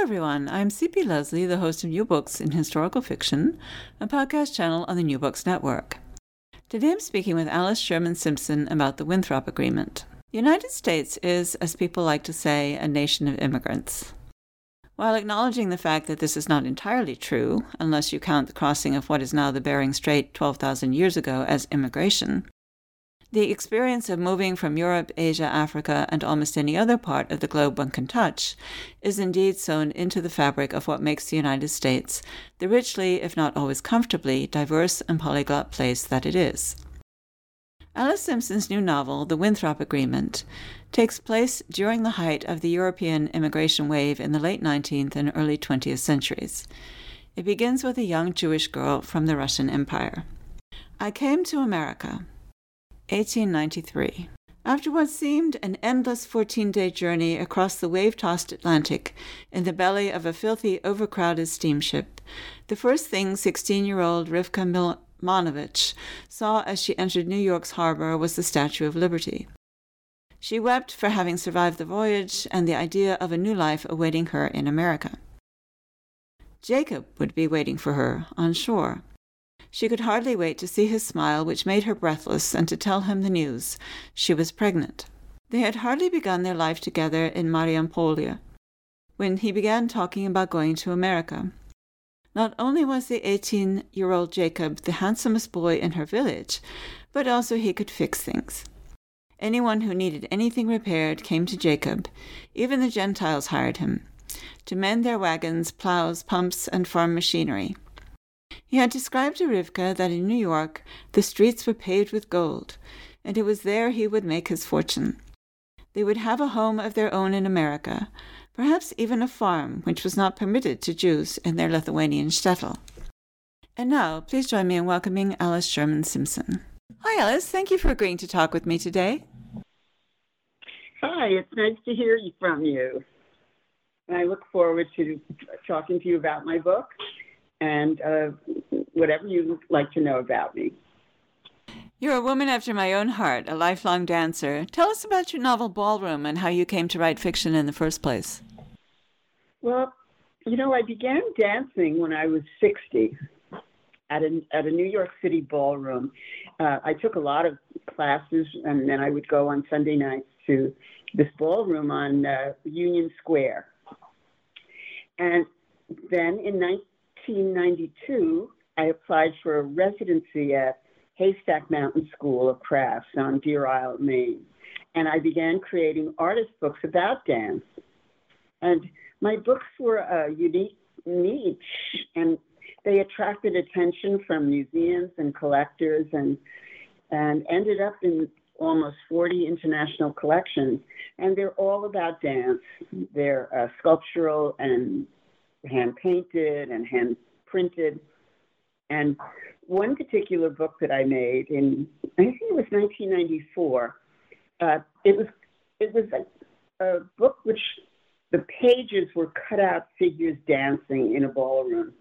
Hello, everyone. I'm CP Lesley, the host of New Books in Historical Fiction, a podcast channel on the New Books Network. Today I'm speaking with Alice Sherman Simpson about the Winthrop Agreement. The United States is, as people like to say, a nation of immigrants. While acknowledging the fact that this is not entirely true, unless you count the crossing of what is now the Bering Strait 12,000 years ago as immigration, the experience of moving from Europe, Asia, Africa, and almost any other part of the globe one can touch is indeed sewn into the fabric of what makes the United States the richly, if not always comfortably, diverse and polyglot place that it is. Alice Simpson's new novel, The Winthrop Agreement, takes place during the height of the European immigration wave in the late 19th and early 20th centuries. It begins with a young Jewish girl from the Russian Empire. I came to America, 1893. After what seemed an endless 14 day journey across the wave tossed Atlantic in the belly of a filthy, overcrowded steamship, the first thing 16 year old Rivkah Milanovic saw as she entered New York's harbor was the Statue of Liberty. She wept for having survived the voyage and the idea of a new life awaiting her in America. Jacob would be waiting for her on shore. She could hardly wait to see his smile, which made her breathless, and to tell him the news. She was pregnant. They had hardly begun their life together in Mariampolia when he began talking about going to America. Not only was the 18 year old Jacob the handsomest boy in her village, but also he could fix things. Anyone who needed anything repaired came to Jacob. Even the Gentiles hired him to mend their wagons, plows, pumps, and farm machinery. He had described to Rivkah that in New York the streets were paved with gold, and it was there he would make his fortune. They would have a home of their own in America, perhaps even a farm, which was not permitted to Jews in their Lithuanian shtetl. And now, please join me in welcoming Alice Sherman Simpson. Hi, Alice. Thank you for agreeing to talk with me today. Hi, it's nice to hear from you. And I look forward to talking to you about my book and uh, whatever you'd like to know about me. You're a woman after my own heart, a lifelong dancer. Tell us about your novel Ballroom and how you came to write fiction in the first place. Well, you know, I began dancing when I was 60 at a, at a New York City ballroom. Uh, I took a lot of classes, and then I would go on Sunday nights to this ballroom on uh, Union Square. And then in 1992, I applied for a residency at Haystack Mountain School of Crafts on Deer Isle, Maine. And I began creating artist books about dance. And my books were a unique niche, and they attracted attention from museums and collectors and, and ended up in almost 40 international collections. And they're all about dance. They're uh, sculptural and hand painted and hand printed. And one particular book that I made in, I think it was 1994, uh, it was it was a, a book which the pages were cut out figures dancing in a ballroom,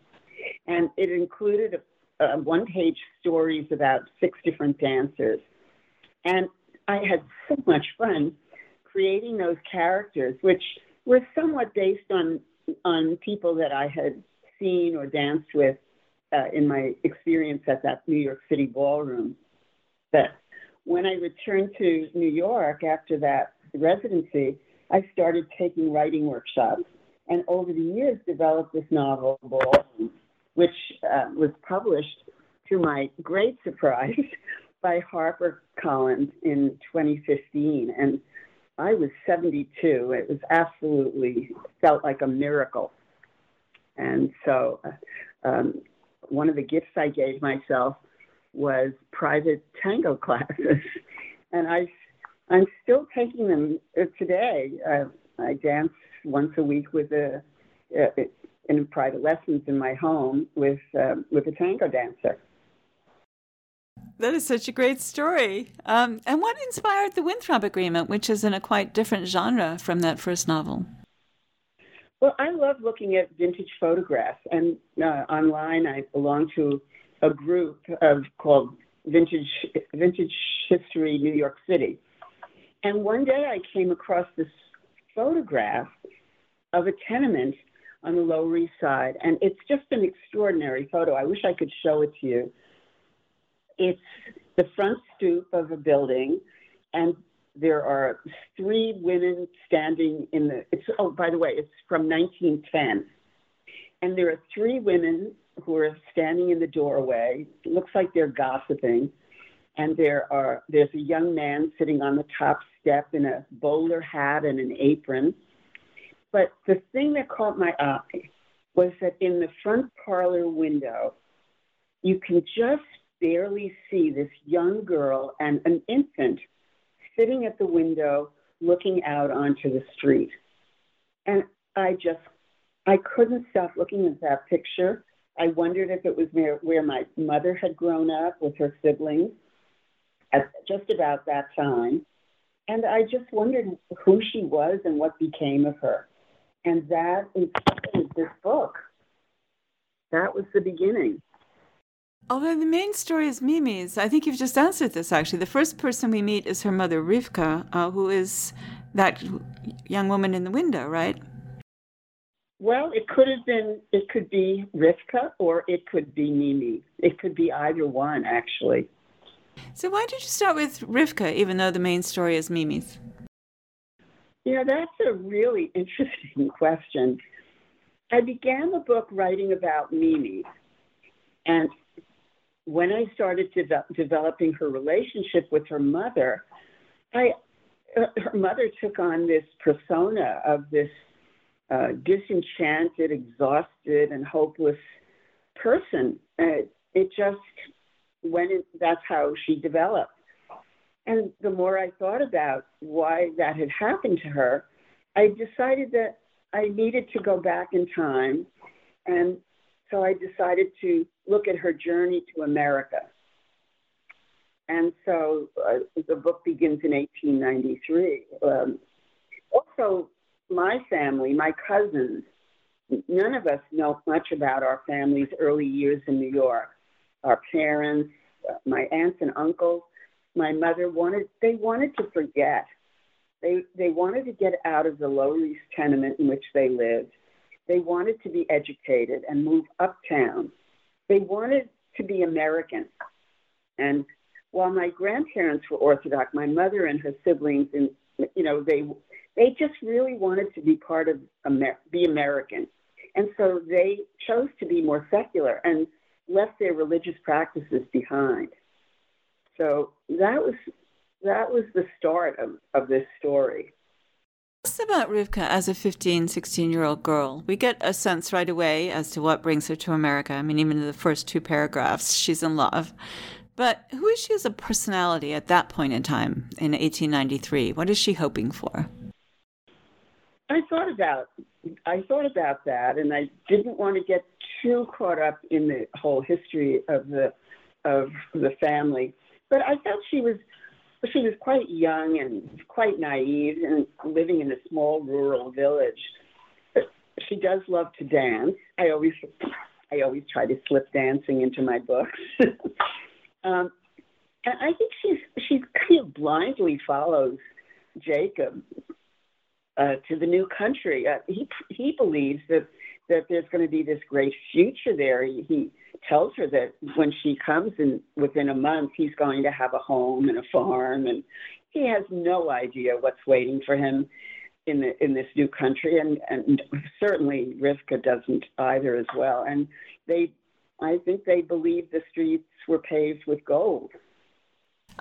and it included a, a one page stories about six different dancers, and I had so much fun creating those characters, which were somewhat based on on people that I had seen or danced with uh, in my experience at that New York City ballroom. But when I returned to New York after that residency, I started taking writing workshops, and over the years developed this novel, Ball, which uh, was published to my great surprise by HarperCollins in 2015. And I was 72. It was absolutely felt like a miracle. And so, uh, um, one of the gifts I gave myself was private tango classes, and I I'm still taking them uh, today. Uh, I dance once a week with a, uh, in private lessons in my home with uh, with a tango dancer. That is such a great story. Um, and what inspired the Winthrop Agreement, which is in a quite different genre from that first novel? Well, I love looking at vintage photographs, and uh, online I belong to a group of called Vintage Vintage History New York City. And one day I came across this photograph of a tenement on the Lower East Side, and it's just an extraordinary photo. I wish I could show it to you. It's the front stoop of a building, and there are three women standing in the. It's oh, by the way, it's from 1910, and there are three women who are standing in the doorway. It looks like they're gossiping, and there are there's a young man sitting on the top step in a bowler hat and an apron. But the thing that caught my eye was that in the front parlor window, you can just barely see this young girl and an infant sitting at the window looking out onto the street. And I just, I couldn't stop looking at that picture. I wondered if it was where, my mother had grown up with her siblings at just about that time. And I just wondered who she was and what became of her. And that inspired this book. That was the beginning. Although the main story is Mimi's, I think you've just answered this actually. The first person we meet is her mother, Rivkah, uh, who is that young woman in the window, right? Well, it could have been, it could be Rivkah or it could be Mimi. It could be either one, actually. So, why did you start with Rivkah, even though the main story is Mimi's? Know, that's a really interesting question. I began the book writing about Mimi. And when I started de- developing her relationship with her mother, I, uh, her mother took on this persona of this uh, disenchanted, exhausted, and hopeless person. Uh, it just when it, that's how she developed. And the more I thought about why that had happened to her, I decided that I needed to go back in time. And so I decided to look at her journey to America. And so uh, the book begins in 1893. Um, also, my family, my cousins, none of us know much about our family's early years in New York our parents, uh, my aunts and uncles, my mother wanted they wanted to forget. They they wanted to get out of the Lower East tenement in which they lived. They wanted to be educated and move uptown. They wanted to be American. And while my grandparents were Orthodox, my mother and her siblings, and you know, they they just really wanted to be part of Amer- be American, and so they chose to be more secular. And left their religious practices behind. So that was that was the start of, of this story. Us about Rivkah as a 15, 16 year old girl. We get a sense right away as to what brings her to America. I mean, even in the first two paragraphs, she's in love. But who is she as a personality at that point in time in 1893? What is she hoping for? I thought about I thought about that, and I didn't want to get too caught up in the whole history of the of the family. But I felt she was she was quite young and quite naive and living in a small rural village. She does love to dance. I always I always try to slip dancing into my books. um, and I think she's she's kind of blindly follows Jacob uh, to the new country. Uh, he he believes that that there's going to be this great future there. He, he tells her that when she comes in within a month, he's going to have a home and a farm, and he has no idea what's waiting for him in the, in this new country, and and certainly Rivkah doesn't either as well. And they, I think they believe the streets were paved with gold.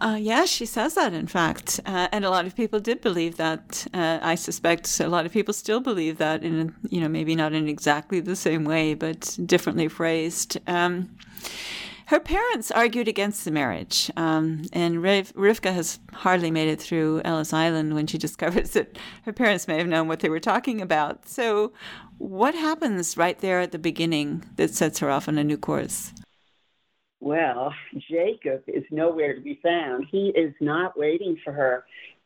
Uh, yeah, she says that, in fact. Uh, and a lot of people did believe that. Uh, I suspect a lot of people still believe that, in, you know, maybe not in exactly the same way, but differently phrased. Um, her parents argued against the marriage, um, and Riv- Rivkah has hardly made it through Ellis Island when she discovers that her parents may have known what they were talking about. So, what happens right there at the beginning that sets her off on a new course? Well, Jacob is nowhere to be found. He is not waiting for her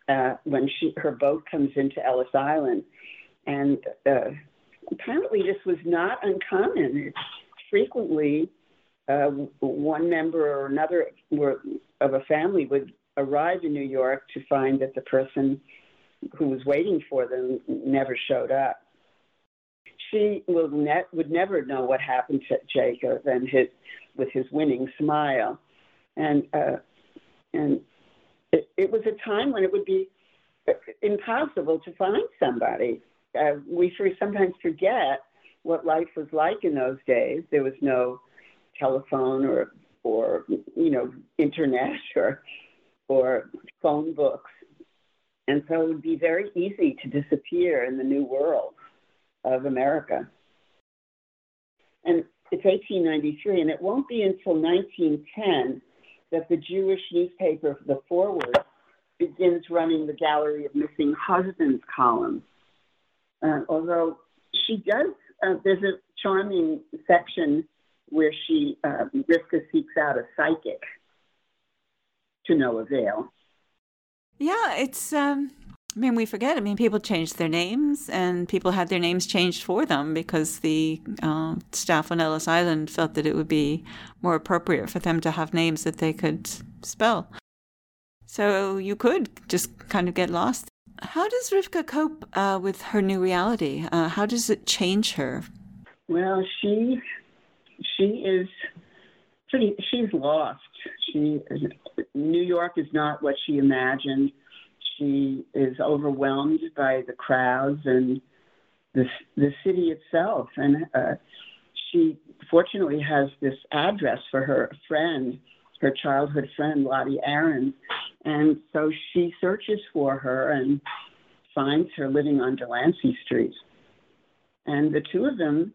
uh, when she her boat comes into Ellis Island, and uh, apparently this was not uncommon. Frequently, uh, one member or another were, of a family would arrive in New York to find that the person who was waiting for them never showed up. She will ne- would never know what happened to Jacob and his with his winning smile, and uh, and it, it was a time when it would be impossible to find somebody. Uh, we sometimes forget what life was like in those days. There was no telephone or or you know internet or or phone books, and so it would be very easy to disappear in the new world of America. And it's 1893, and it won't be until 1910 that the Jewish newspaper, The Forward, begins running the Gallery of Missing Husbands column. Uh, although she does, uh, there's a charming section where she, uh, Rivka seeks out a psychic to no avail. Yeah, it's um, I mean, we forget. I mean, people changed their names, and people had their names changed for them because the uh, staff on Ellis Island felt that it would be more appropriate for them to have names that they could spell. So you could just kind of get lost. How does Rivkah cope uh, with her new reality? Uh, how does it change her? Well, she she is pretty. She's lost. She New York is not what she imagined she is overwhelmed by the crowds and the the city itself, and uh, she fortunately has this address for her friend, her childhood friend Lottie Aaron, and so she searches for her and finds her living on Delancey Street, and the two of them,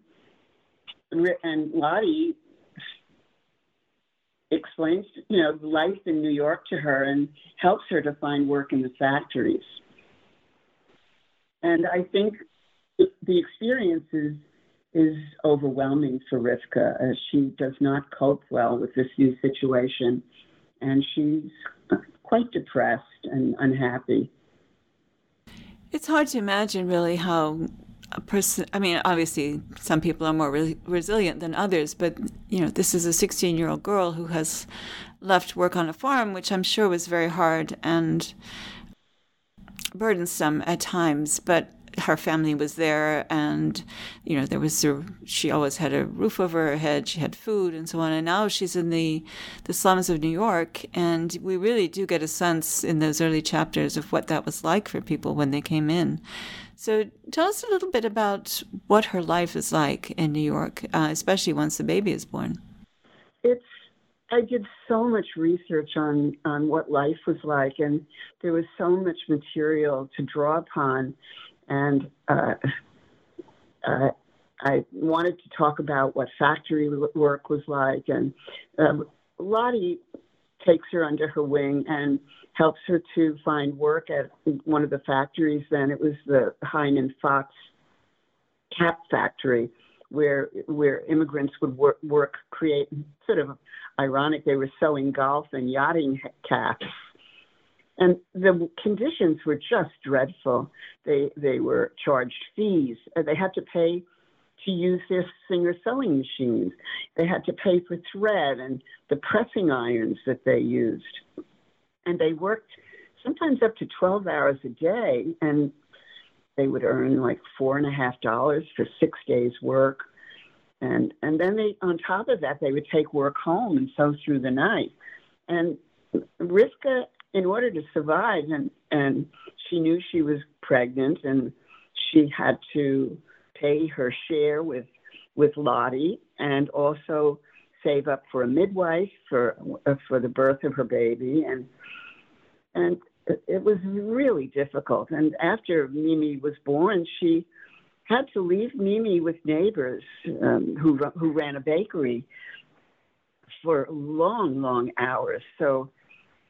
and Lottie explains, you know, life in New York to her and helps her to find work in the factories. And I think the experience is, is overwhelming for Rivkah as she does not cope well with this new situation. And she's quite depressed and unhappy. It's hard to imagine really how person i mean obviously some people are more re- resilient than others but you know this is a 16 year old girl who has left work on a farm which i'm sure was very hard and burdensome at times but her family was there and you know there was a, she always had a roof over her head she had food and so on and now she's in the the slums of new york and we really do get a sense in those early chapters of what that was like for people when they came in so tell us a little bit about what her life is like in New York, uh, especially once the baby is born. It's I did so much research on on what life was like, and there was so much material to draw upon, and uh, uh, I wanted to talk about what factory work was like, and uh, Lottie takes her under her wing and helps her to find work at one of the factories. Then it was the Hein and Fox cap factory, where where immigrants would work, work create sort of ironic. They were sewing golf and yachting caps, and the conditions were just dreadful. They they were charged fees. Uh, they had to pay to use their Singer sewing machines. They had to pay for thread and the pressing irons that they used and they worked sometimes up to 12 hours a day and they would earn like four and a half dollars for six days work. And and then they on top of that they would take work home and sew through the night. And Rivkah in order to survive, and and she knew she was pregnant, and she had to pay her share with with Lottie, and also save up for a midwife for uh, for the birth of her baby, and and it was really difficult. And after Mimi was born, she had to leave Mimi with neighbors um, who who ran a bakery for long, long hours. So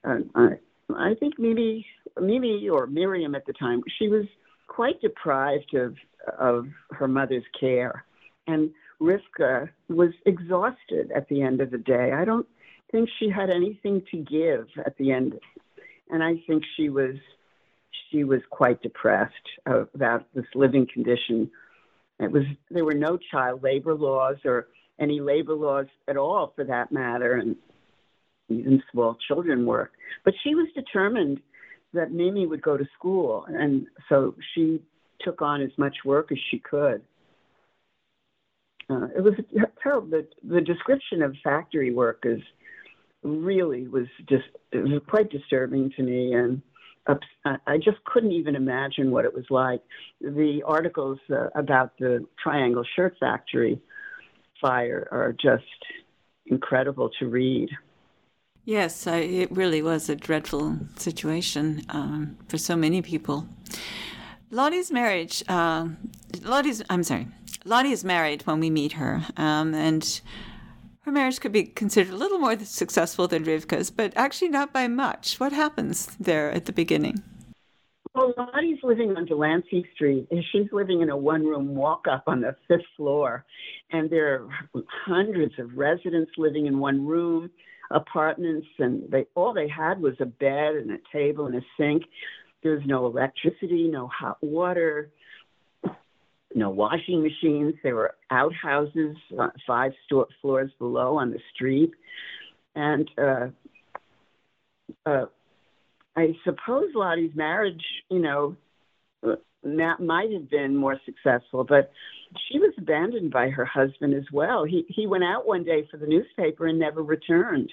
uh, I, I think Mimi, Mimi or Miriam at the time, she was quite deprived of of her mother's care, and Rivkah was exhausted at the end of the day. I don't think she had anything to give at the end, and I think she was she was quite depressed about this living condition. It was there were no child labor laws or any labor laws at all for that matter, and even small children work. But she was determined that Mimi would go to school, and so she took on as much work as she could. Uh, it was terrible. The, the description of factory work is really was just it was quite disturbing to me, and I just couldn't even imagine what it was like. The articles uh, about the Triangle Shirt Factory fire are just incredible to read. Yes, I, it really was a dreadful situation um, for so many people. Lottie's marriage, uh, Lottie's, I'm sorry, Lottie is married when we meet her, um, and her marriage could be considered a little more successful than Rivkah's, but actually not by much. What happens there at the beginning? Well, Lottie's living on Delancey Street, and she's living in a one-room walk-up on the fifth floor, and there are hundreds of residents living in one room, apartments, and they all they had was a bed and a table and a sink. There's no electricity, no hot water, no washing machines. There were outhouses uh, five sto- floors below on the street. And uh, uh, I suppose Lottie's marriage, you know, that might have been more successful, but she was abandoned by her husband as well. He he went out one day for the newspaper and never returned.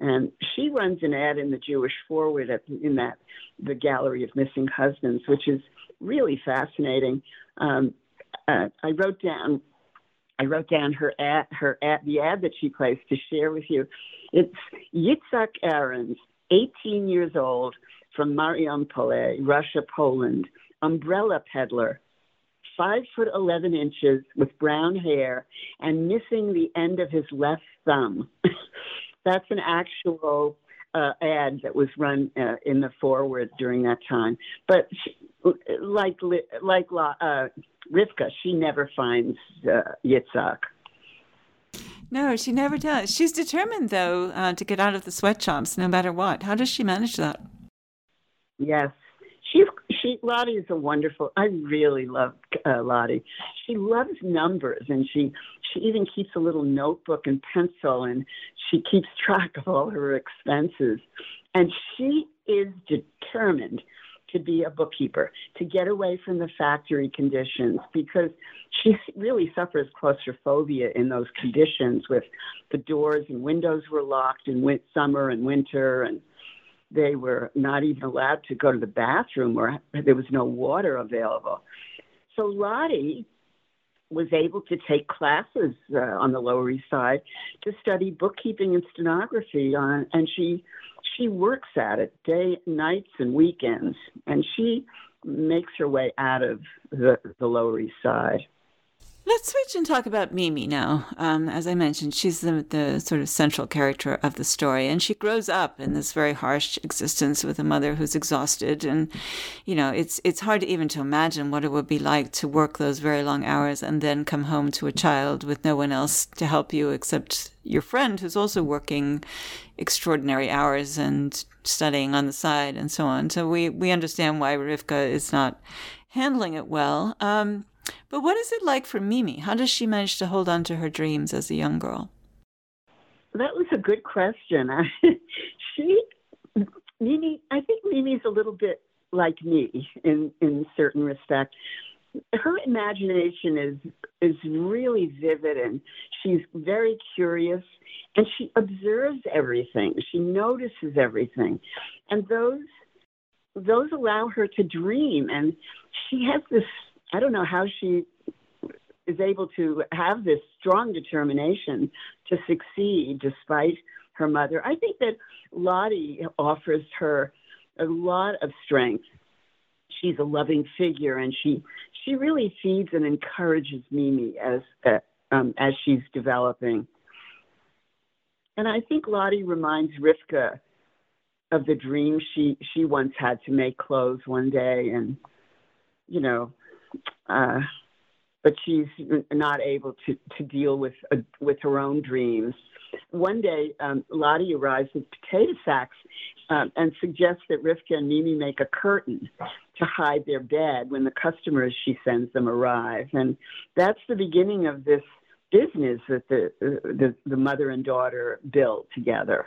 And she runs an ad in the Jewish Forward at, in that the Gallery of Missing Husbands, which is really fascinating. Um, uh, I wrote down I wrote down her ad, her ad, the ad that she placed to share with you. It's Yitzhak Ahrens, 18 years old, from Mariumpol, Russia, Poland, umbrella peddler, five foot 11 inches with brown hair and missing the end of his left thumb. That's an actual uh, ad that was run uh, in the forward during that time. But she, like like uh, Rivkah, she never finds uh, Yitzhak. No, she never does. She's determined, though, uh, to get out of the sweatshops no matter what. How does she manage that? Yes, she's she Lottie is a wonderful. I really love uh, Lottie. She loves numbers, and she she even keeps a little notebook and pencil, and she keeps track of all her expenses. And she is determined to be a bookkeeper, to get away from the factory conditions, because she really suffers claustrophobia in those conditions with the doors and windows were locked in summer and winter and they were not even allowed to go to the bathroom or there was no water available. So Lottie was able to take classes uh, on the Lower East Side to study bookkeeping and stenography on, and she she works at it day, nights, and weekends, and she makes her way out of the, the Lower East Side. Let's switch and talk about Mimi now. Um, as I mentioned, she's the, the sort of central character of the story, and she grows up in this very harsh existence with a mother who's exhausted, and you know, it's it's hard even to imagine what it would be like to work those very long hours and then come home to a child with no one else to help you except your friend who's also working extraordinary hours and studying on the side and so on. So we we understand why Rivkah is not handling it well. Um, but what is it like for Mimi? How does she manage to hold on to her dreams as a young girl? That was a good question. she, Mimi, I think Mimi's a little bit like me in in certain respect. her imagination is is really vivid and she's very curious and she observes everything she notices everything and those those allow her to dream and she has this i don't know how she is able to have this strong determination to succeed despite her mother i think that lottie offers her a lot of strength she's a loving figure and she she really feeds and encourages Mimi as uh, um, as she's developing. And I think Lottie reminds Rivkah of the dream she she once had to make clothes one day, and you know, uh, but she's not able to to deal with uh, with her own dreams. One day, um, Lottie arrives with potato sacks um, and suggests that Rivkah and Mimi make a curtain to hide their bed when the customers she sends them arrive. And that's the beginning of this business that the, the, the mother and daughter build together.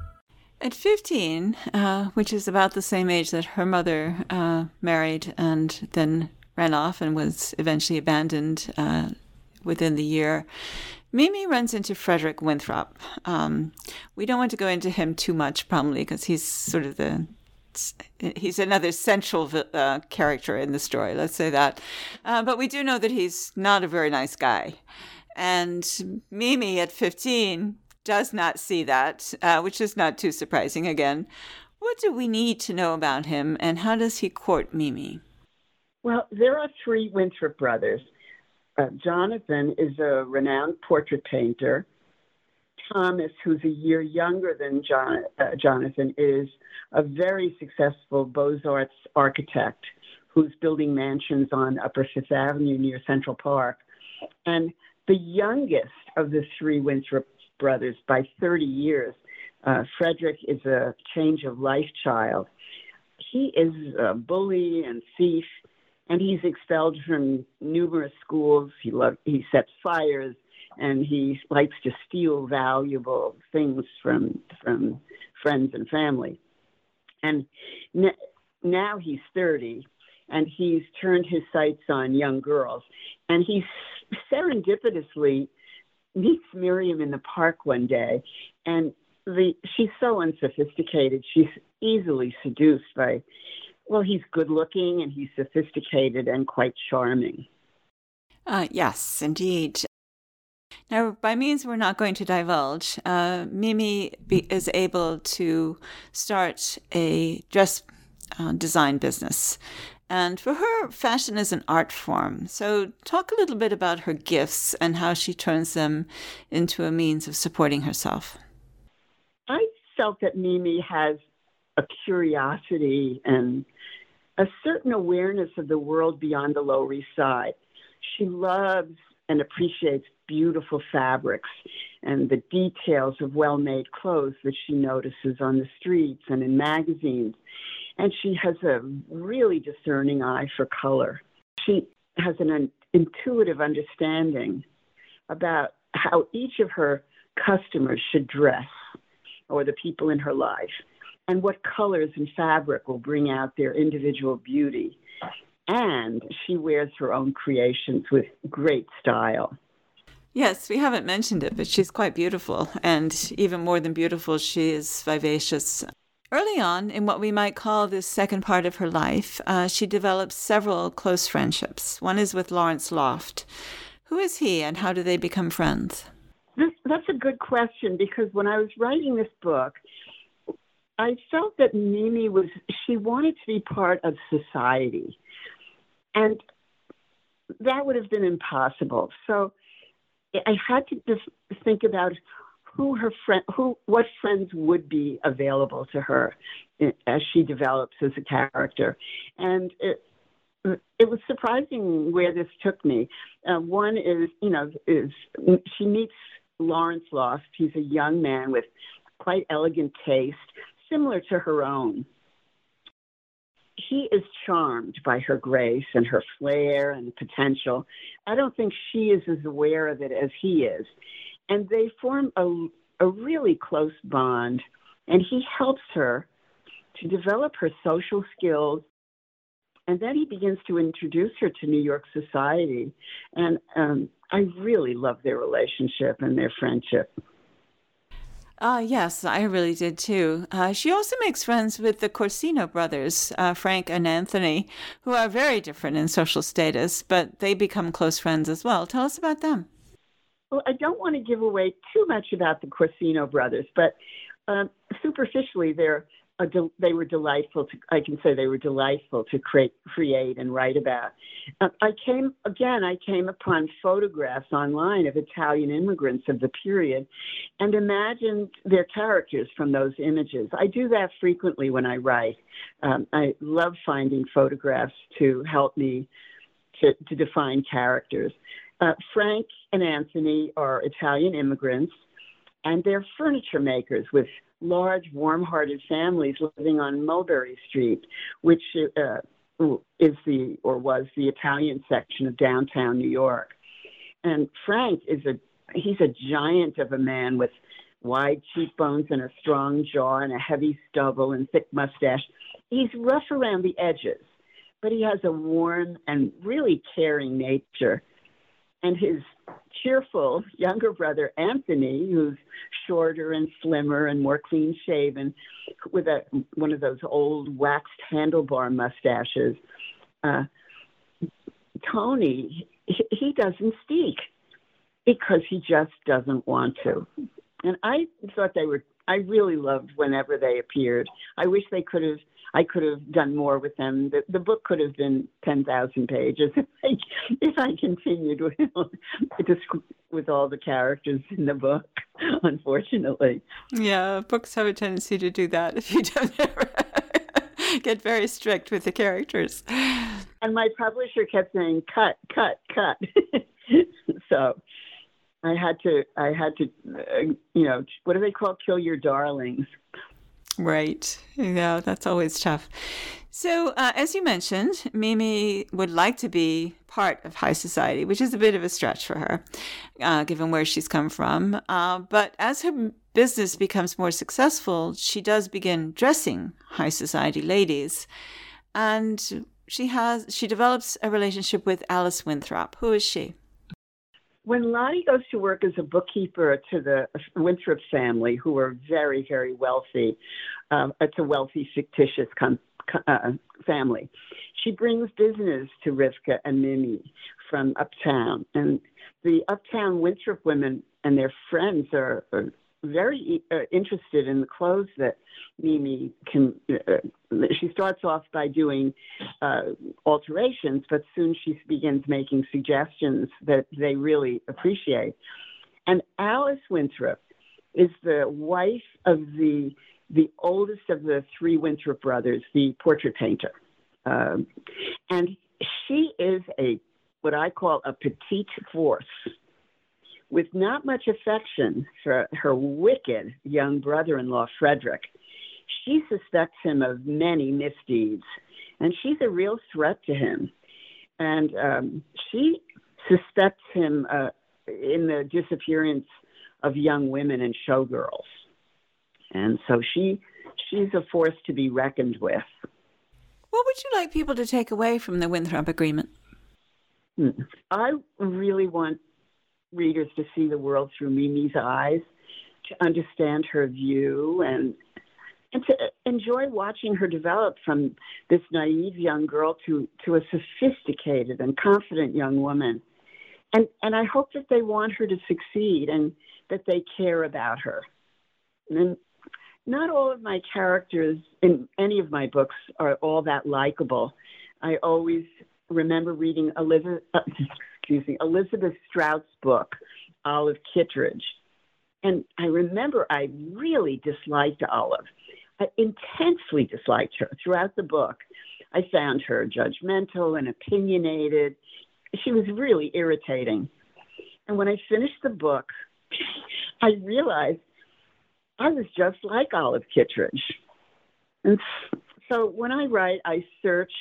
At 15, uh, which is about the same age that her mother uh, married and then ran off and was eventually abandoned uh, within the year, Mimi runs into Frederick Winthrop. Um, we don't want to go into him too much, probably, because he's sort of the he's another central uh, character in the story. Let's say that, uh, but we do know that he's not a very nice guy. And Mimi at 15 does not see that, uh, which is not too surprising again. What do we need to know about him, and how does he court Mimi? Well, there are three Winthrop brothers. Uh, Jonathan is a renowned portrait painter. Thomas, who's a year younger than John, uh, Jonathan, is a very successful Beaux Arts architect who's building mansions on Upper Fifth Avenue near Central Park. And the youngest of the three Winthrop brothers by 30 years. Uh, Frederick is a change of life child. He is a bully and thief, and he's expelled from numerous schools. He lo- he sets fires, and he likes to steal valuable things from from friends and family. And n- now he's 30, and he's turned his sights on young girls, and he's serendipitously meets Miriam in the park one day, and the she's so unsophisticated. She's easily seduced by. Well, he's good looking and he's sophisticated and quite charming. Uh, yes, indeed. Now, by means we're not going to divulge, uh, Mimi be, is able to start a dress uh, design business. And for her, fashion is an art form. So, talk a little bit about her gifts and how she turns them into a means of supporting herself. I felt that Mimi has a curiosity and a certain awareness of the world beyond the Lower East Side. She loves and appreciates beautiful fabrics and the details of well made clothes that she notices on the streets and in magazines and she has a really discerning eye for color. She has an intuitive understanding about how each of her customers should dress or the people in her life and what colors and fabric will bring out their individual beauty. And she wears her own creations with great style. Yes, we haven't mentioned it, but she's quite beautiful. And even more than beautiful, she is vivacious. Early on, in what we might call this second part of her life, uh, she develops several close friendships. One is with Lawrence Loft. Who is he and how do they become friends? This, that's a good question because when I was writing this book, I felt that Mimi was, she wanted to be part of society. And that would have been impossible. So I had to just think about who her friend, who what friends would be available to her as she develops as a character, and it, it was surprising where this took me. Uh, one is, you know, is she meets Lawrence Lost. He's a young man with quite elegant taste, similar to her own. He is charmed by her grace and her flair and potential. I don't think she is as aware of it as he is. And they form a, a really close bond, and he helps her to develop her social skills and then he begins to introduce her to New York society. And um, I really love their relationship and their friendship. Uh, yes, I really did too. Uh, she also makes friends with the Corsino brothers, uh, Frank and Anthony, who are very different in social status, but they become close friends as well. Tell us about them. Well, I don't want to give away too much about the Corsino brothers, but um, superficially, they're del- they were delightful to I can say they were delightful to create create and write about. Uh, I came again I came upon photographs online of Italian immigrants of the period and imagined their characters from those images. I do that frequently when I write. Um, I love finding photographs to help me to, to define characters. Uh, Frank and Anthony are Italian immigrants and they're furniture makers with large, warm hearted families living on Mulberry Street, which uh, is the, or was the Italian section of downtown New York. And Frank is a, he's a giant of a man with wide cheekbones and a strong jaw and a heavy stubble and thick mustache. He's rough around the edges, but he has a warm and really caring nature and his cheerful younger brother Anthony, who's shorter and slimmer and more clean shaven, with a one of those old waxed handlebar mustaches. Uh, Tony, he, he doesn't speak because he just doesn't want to. And I thought they were. I really loved whenever they appeared. I wish they could have I could have done more with them. The, the book could have been 10,000 pages if I, if I continued with, with all the characters in the book, unfortunately. Yeah, books have a tendency to do that if you don't get very strict with the characters. And my publisher kept saying, cut, cut, cut. so I had to, I had to, uh, you know, what do they call kill your darlings? Right. Yeah, that's always tough. So, uh, as you mentioned, Mimi would like to be part of high society, which is a bit of a stretch for her, uh, given where she's come from. Uh, but as her business becomes more successful, she does begin dressing high society ladies. And she has she develops a relationship with Alice Winthrop. Who is she? When Lottie goes to work as a bookkeeper to the Winthrop family, who are very, very wealthy, um, it's a wealthy, fictitious com- uh, family. She brings business to Rivkah and Mimi from uptown, and the uptown Winthrop women and their friends are, are very uh, interested in the clothes that Mimi can. Uh, she starts off by doing uh, alterations, but soon she begins making suggestions that they really appreciate. And Alice Winthrop is the wife of the the oldest of the three Winthrop brothers, the portrait painter, um, and she is a what I call a petite force with not much affection for her wicked young brother in law, Frederick. She suspects him of many misdeeds, and she's a real threat to him. And um, she suspects him uh, in the disappearance of young women and showgirls. And so she she's a force to be reckoned with. What would you like people to take away from the Winthrop Agreement? Hmm. I really want readers to see the world through Mimi's eyes, to understand her view, and and to enjoy watching her develop from this naive young girl to to a sophisticated and confident young woman. And and I hope that they want her to succeed and that they care about her. And not all of my characters in any of my books are all that likable. I always remember reading Elizabeth, uh, excuse me, Elizabeth Strout's book, Olive Kitteridge. And I remember I really disliked Olive. I intensely disliked her throughout the book. I found her judgmental and opinionated. She was really irritating. And when I finished the book, I realized I was just like Olive Kitteridge. And so when I write, I search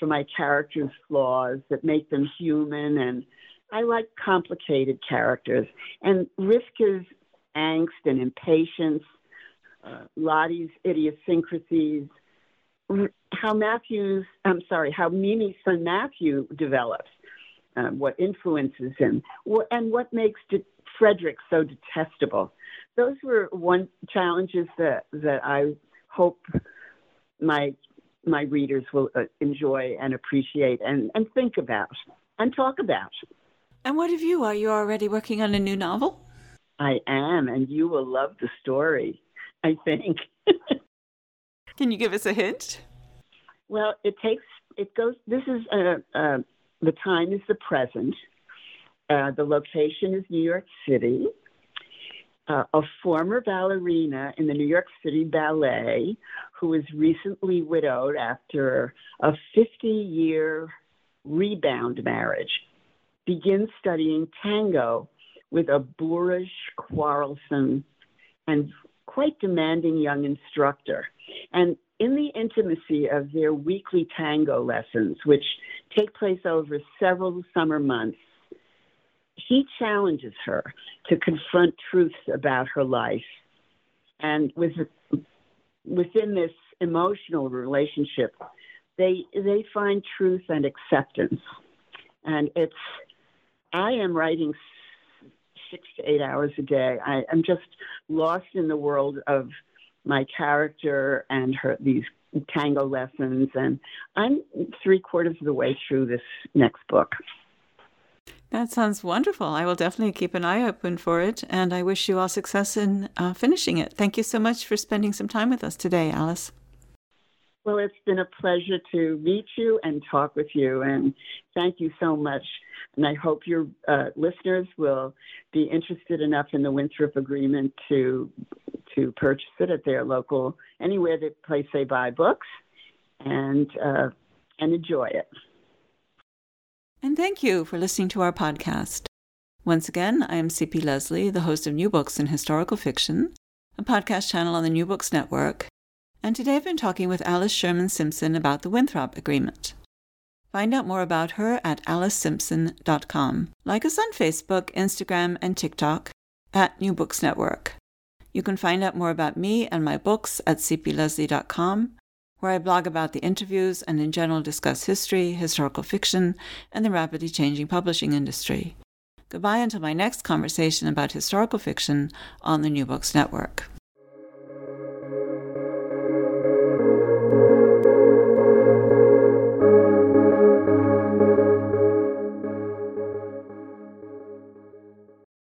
for my characters' flaws that make them human, and I like complicated characters. And Rivkah's angst and impatience, uh, Lottie's idiosyncrasies, how Matthew's, I'm sorry, how Mimi's son Matthew develops, uh, what influences him, and what makes De- Frederick so detestable. Those were one challenges that, that I hope my my readers will uh, enjoy and appreciate and, and think about and talk about. And what of you? Are you already working on a new novel? I am, and you will love the story, I think. Can you give us a hint? Well, it takes, it goes, this is, uh, uh, the time is the present. Uh, the location is New York City. Uh, a former ballerina in the New York City Ballet who was recently widowed after a 50 year rebound marriage begins studying tango with a boorish, quarrelsome, and quite demanding young instructor. And in the intimacy of their weekly tango lessons, which take place over several summer months, he challenges her to confront truths about her life. And with, within this emotional relationship, they, they find truth and acceptance. And it's, I am writing six to eight hours a day. I, I'm just lost in the world of my character and her these tango lessons, and I'm three quarters of the way through this next book. That sounds wonderful. I will definitely keep an eye open for it, and I wish you all success in uh, finishing it. Thank you so much for spending some time with us today, Alice. Well, it's been a pleasure to meet you and talk with you, and thank you so much. And I hope your uh, listeners will be interested enough in the Winthrop Agreement to to purchase it at their local anywhere the place they buy books, and uh, and enjoy it. And thank you for listening to our podcast. Once again, I am CP Lesley, the host of New Books in Historical Fiction, a podcast channel on the New Books Network and today I've been talking with Alice Sherman Simpson about the Winthrop Agreement. Find out more about her at alicesimpson.com. Like us on Facebook, Instagram, and TikTok at New Books Network. You can find out more about me and my books at cplesley.com, where I blog about the interviews and in general discuss history, historical fiction, and the rapidly changing publishing industry. Goodbye until my next conversation about historical fiction on the New Books Network.